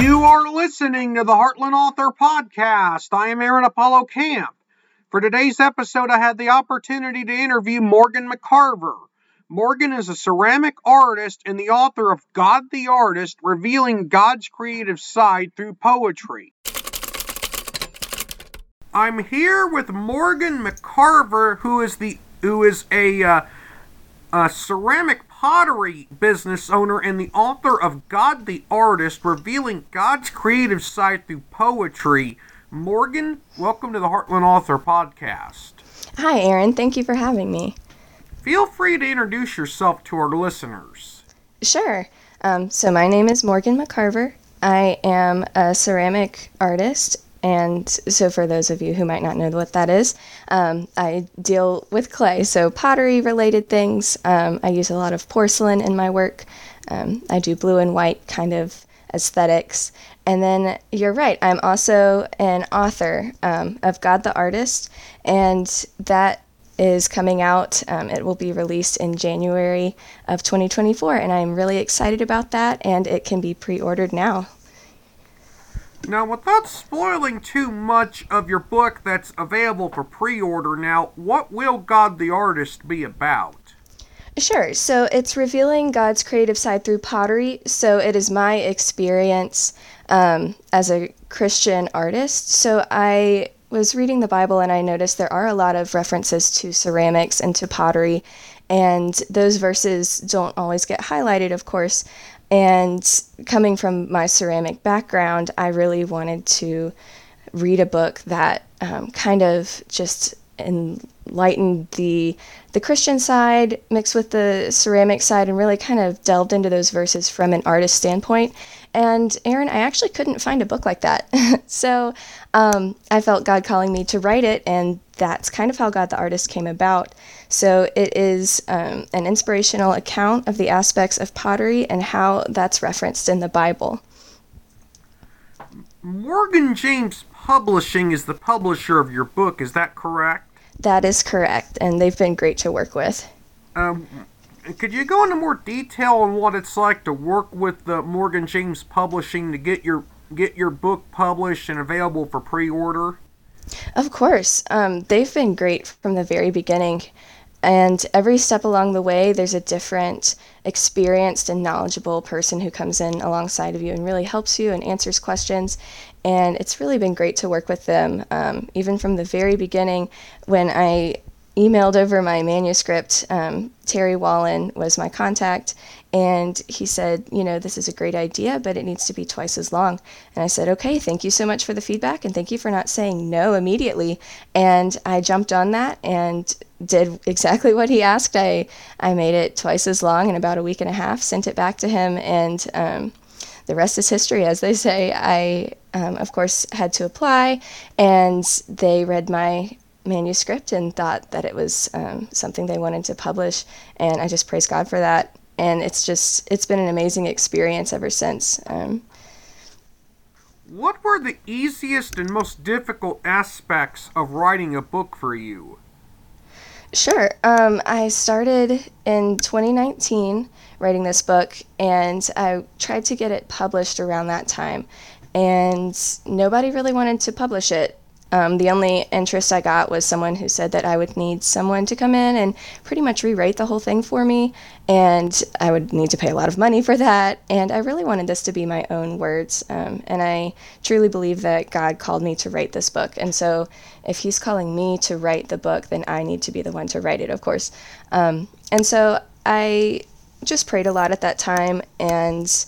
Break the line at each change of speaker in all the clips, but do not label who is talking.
You are listening to the Heartland Author Podcast. I am Aaron Apollo Camp. For today's episode, I had the opportunity to interview Morgan McCarver. Morgan is a ceramic artist and the author of God the Artist, revealing God's creative side through poetry. I'm here with Morgan McCarver, who is the who is a, uh, a ceramic pottery business owner and the author of God the Artist, revealing God's creative side through poetry. Morgan, welcome to the Heartland Author Podcast.
Hi, Aaron. Thank you for having me.
Feel free to introduce yourself to our listeners.
Sure. Um, so, my name is Morgan McCarver. I am a ceramic artist. And so, for those of you who might not know what that is, um, I deal with clay, so pottery related things. Um, I use a lot of porcelain in my work. Um, I do blue and white kind of aesthetics. And then you're right, I'm also an author um, of God the Artist, and that is coming out. Um, it will be released in January of 2024, and I'm really excited about that, and it can be pre ordered now.
Now, without spoiling too much of your book that's available for pre order now, what will God the Artist be about?
Sure. So it's revealing God's creative side through pottery. So it is my experience um, as a Christian artist. So I was reading the Bible and I noticed there are a lot of references to ceramics and to pottery. And those verses don't always get highlighted, of course. And coming from my ceramic background, I really wanted to read a book that um, kind of just enlightened the the Christian side mixed with the ceramic side and really kind of delved into those verses from an artist standpoint. And Aaron, I actually couldn't find a book like that. so um, I felt God calling me to write it, and that's kind of how God the Artist came about. So it is um, an inspirational account of the aspects of pottery and how that's referenced in the Bible.
Morgan James Publishing is the publisher of your book, is that correct?
That is correct, and they've been great to work with.
Um, could you go into more detail on what it's like to work with the Morgan James Publishing to get your get your book published and available for pre-order?
Of course, um, they've been great from the very beginning. And every step along the way, there's a different experienced and knowledgeable person who comes in alongside of you and really helps you and answers questions. And it's really been great to work with them, um, even from the very beginning when I emailed over my manuscript. Um, Terry Whalin was my contact, and he said, You know, this is a great idea, but it needs to be twice as long. And I said, Okay, thank you so much for the feedback, and thank you for not saying no immediately. And I jumped on that and did exactly what he asked. I, I made it twice as long in about a week and a half, sent it back to him, and um, the rest is history, as they say. I, um, of course, had to apply, and they read my manuscript and thought that it was um, something they wanted to publish, and I just praise God for that. And it's just, it's been an amazing experience ever since. Um,
what were the easiest and most difficult aspects of writing a book for you?
Sure. Um, I started in 2019 writing this book, and I tried to get it published around that time. And nobody really wanted to publish it. Um, the only interest I got was someone who said that I would need someone to come in and pretty much rewrite the whole thing for me, and I would need to pay a lot of money for that. And I really wanted this to be my own words, um, and I truly believe that God called me to write this book. And so, if He's calling me to write the book, then I need to be the one to write it, of course. Um, and so I just prayed a lot at that time, and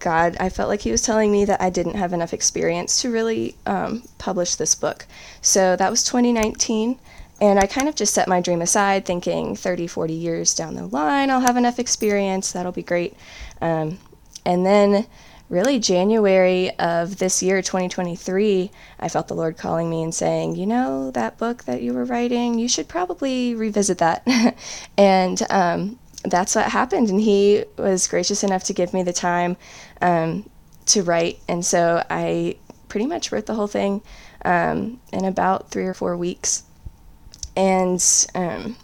God, I felt like He was telling me that I didn't have enough experience to really um, publish this book. So that was 2019. And I kind of just set my dream aside, thinking 30, 40 years down the line, I'll have enough experience. That'll be great. Um, and then, really, January of this year, 2023, I felt the Lord calling me and saying, You know, that book that you were writing, you should probably revisit that. and um, that's what happened. And he was gracious enough to give me the time um, to write. And so I pretty much wrote the whole thing um, in about three or four weeks. And um,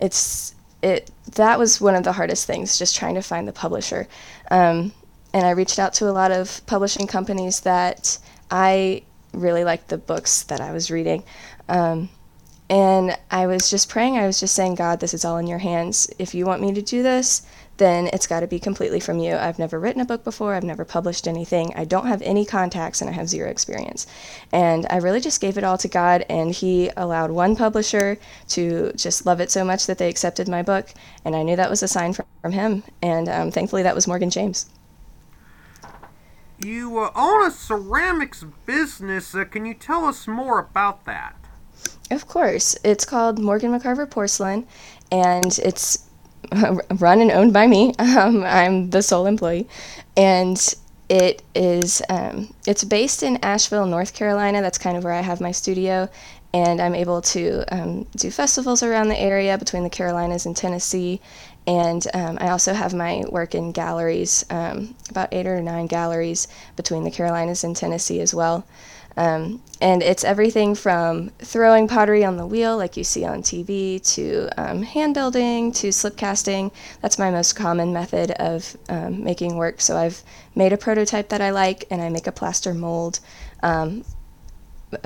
it's it that was one of the hardest things, just trying to find the publisher. Um, and I reached out to a lot of publishing companies that I really liked the books that I was reading. Um, and I was just praying, I was just saying, God, this is all in your hands. If you want me to do this, then it's got to be completely from you. I've never written a book before, I've never published anything, I don't have any contacts, and I have zero experience. And I really just gave it all to God, and He allowed one publisher to just love it so much that they accepted my book, and I knew that was a sign from, Him. And um, thankfully, that was Morgan James.
You uh, own a ceramics business. Uh, can you tell us more about that?
Of course. It's called Morgan McCarver Porcelain, and it's run and owned by me. Um, I'm the sole employee, and it is um, it's based in Asheville, North Carolina. That's kind of where I have my studio, and I'm able to um, do festivals around the area between the Carolinas and Tennessee. And um, I also have my work in galleries, um, about eight or nine galleries between the Carolinas and Tennessee as well. Um, and it's everything from throwing pottery on the wheel, like you see on TV, to um, hand building, to slip casting. That's my most common method of um, making work. So I've made a prototype that I like, and I make a plaster mold um,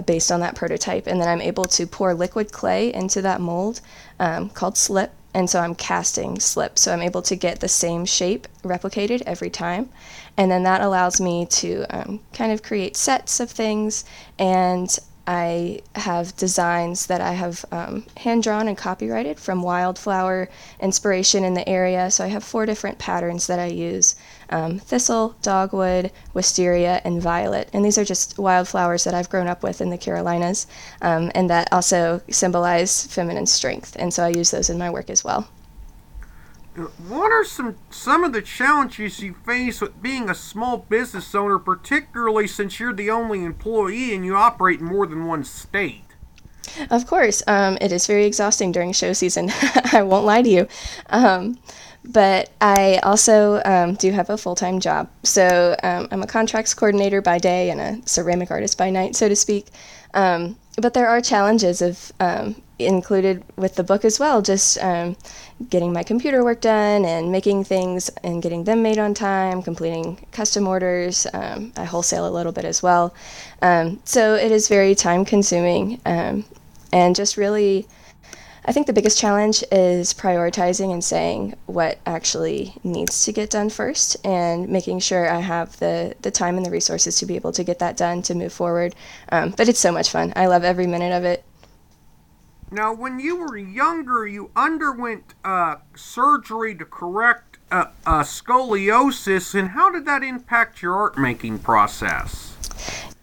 based on that prototype. And then I'm able to pour liquid clay into that mold um, called slip and so I'm casting slip. So I'm able to get the same shape replicated every time. And then that allows me to um, kind of create sets of things. And I have designs that I have um, hand drawn and copyrighted from wildflower inspiration in the area. So I have four different patterns that I use um, thistle, dogwood, wisteria, and violet. And these are just wildflowers that I've grown up with in the Carolinas um, and that also symbolize feminine strength. And so I use those in my work as well.
What are some some of the challenges you face with being a small business owner, particularly since you're the only employee and you operate in more than one state?
Of course, um, it is very exhausting during show season. I won't lie to you. Um, but I also um, do have a full time job. So um, I'm a contracts coordinator by day and a ceramic artist by night, so to speak. Um, but there are challenges of um, included with the book as well, just um, getting my computer work done and making things and getting them made on time, completing custom orders. I wholesale a little bit as well. so it is very time consuming and just really I think the biggest challenge is prioritizing and saying what actually needs to get done first and making sure I have the, the time and the resources to be able to get that done to move forward. Um, but it's so much fun. I love every minute of it.
Now, when you were younger, you underwent uh, surgery to correct uh, uh, scoliosis, and how did that impact your art making process?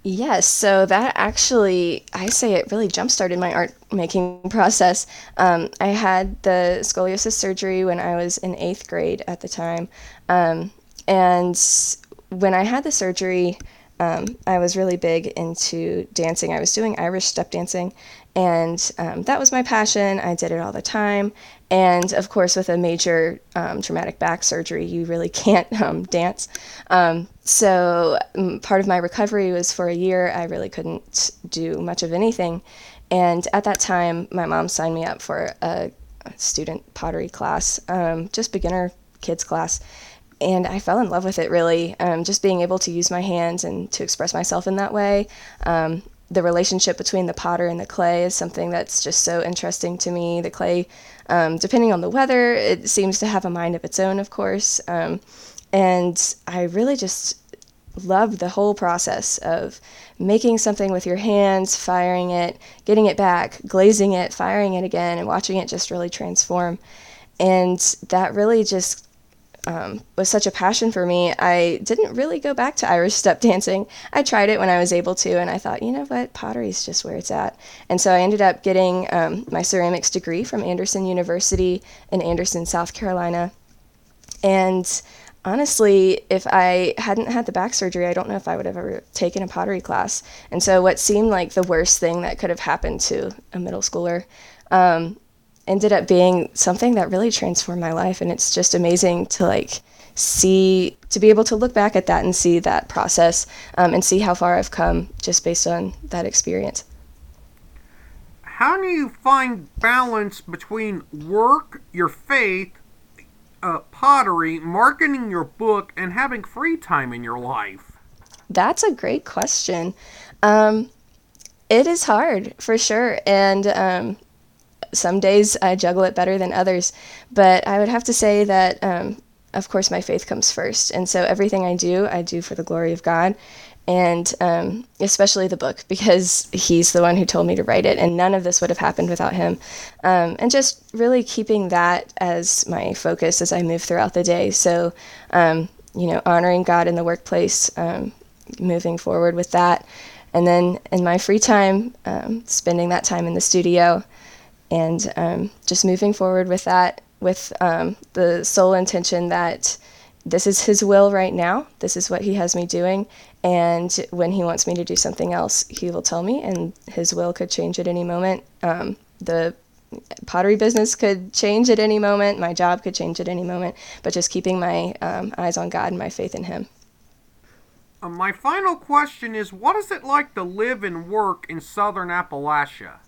Yes, so that actually, I say it really jump started my art making process. Um, I had the scoliosis surgery when I was in eighth grade at the time. Um, and when I had the surgery, um, I was really big into dancing. I was doing Irish step dancing, and um, that was my passion. I did it all the time. And of course, with a major um, traumatic back surgery, you really can't um, dance. Um, so, um, part of my recovery was for a year, I really couldn't do much of anything. And at that time, my mom signed me up for a, a student pottery class, um, just beginner kids class. And I fell in love with it really, um, just being able to use my hands and to express myself in that way the relationship between the potter and the clay is something that's just so interesting to me. The clay, um, depending on the weather, it seems to have a mind of its own, of course. Um, and I really just love the whole process of making something with your hands, firing it, getting it back, glazing it, firing it again, and watching it just really transform. And that really just um, was such a passion for me, I didn't really go back to Irish step dancing. I tried it when I was able to, and I thought, you know what, pottery is just where it's at. And so I ended up getting um, my ceramics degree from Anderson University in Anderson, South Carolina. And honestly, if I hadn't had the back surgery, I don't know if I would have ever taken a pottery class. And so, what seemed like the worst thing that could have happened to a middle schooler um, ended up being something that really transformed my life and it's just amazing to like see to be able to look back at that and see that process um, and see how far i've come just based on that experience
how do you find balance between work your faith uh, pottery, marketing your book, and having free time in your life?
That's a great question. Um, it is hard for sure, and um, some days I juggle it better than others. But I would have to say that, um, of course, my faith comes first, and so everything I do, I do for the glory of God, and um, especially the book because he's the one who told me to write it, and none of this would have happened without him. Um, and just really keeping that as my focus as I move throughout the day. So, um, you know, honoring God in the workplace, um, moving forward with that. And then in my free time, um, spending that time in the studio and um, just moving forward with that with the sole intention that this is his will right now. This is what he has me doing. And when he wants me to do something else, he will tell me, and his will could change at any moment. Um, the pottery business could change at any moment. My job could change at any moment. But just keeping my um, eyes on God and my faith in him.
Uh, my final question is What is it like to live and work in southern Appalachia?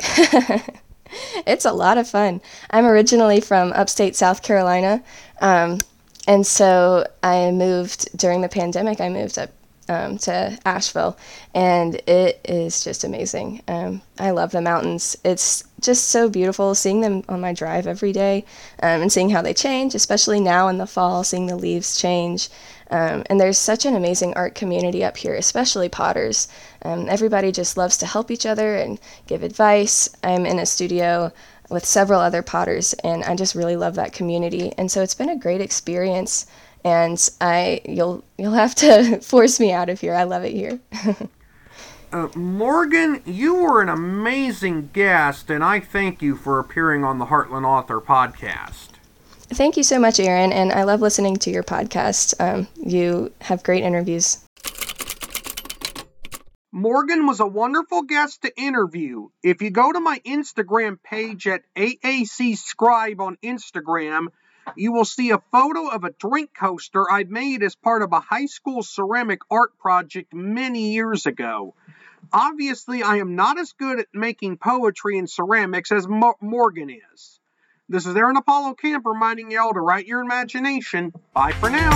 it's a lot of fun. I'm originally from upstate South Carolina. Um, and so I moved during the pandemic. I moved up um, to Asheville, and it is just amazing. Um, I love the mountains. It's just so beautiful seeing them on my drive every day um, and seeing how they change, especially now in the fall, seeing the leaves change. Um, and there's such an amazing art community up here, especially potters. Um, everybody just loves to help each other and give advice. I'm in a studio with several other potters, and I just really love that community. And so it's been a great experience. And I, you'll, you'll have to force me out of here. I love it here.
uh, Morgan, you were an amazing guest, and I thank you for appearing on the Heartland Author podcast.
Thank you so much, Aaron, and I love listening to your podcast. Um, you have great interviews.
Morgan was a wonderful guest to interview. If you go to my Instagram page at AAC Scribe on Instagram, you will see a photo of a drink coaster I made as part of a high school ceramic art project many years ago. Obviously, I am not as good at making poetry and ceramics as Mo- Morgan is. This is Aaron Apollo Camp reminding y'all to write your imagination. Bye for now.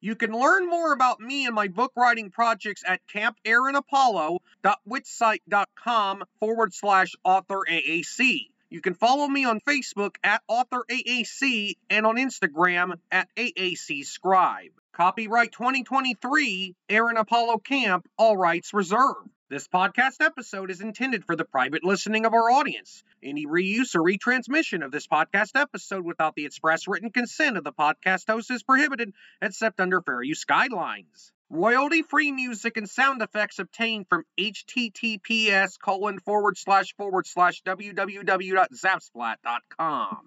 You can learn more about me and my book writing projects at campaaronapollo.wixsite.com forward slash author AAC. You can follow me on Facebook at author AAC and on Instagram at AAC Scribe. Copyright 2023, Aaron Apollo Camp, all rights reserved. This podcast episode is intended for the private listening of our audience. Any reuse or retransmission of this podcast episode without the express written consent of the podcast host is prohibited, except under fair use guidelines. Royalty free music and sound effects obtained from https colon forward slash forward slash www.zapsplat.com.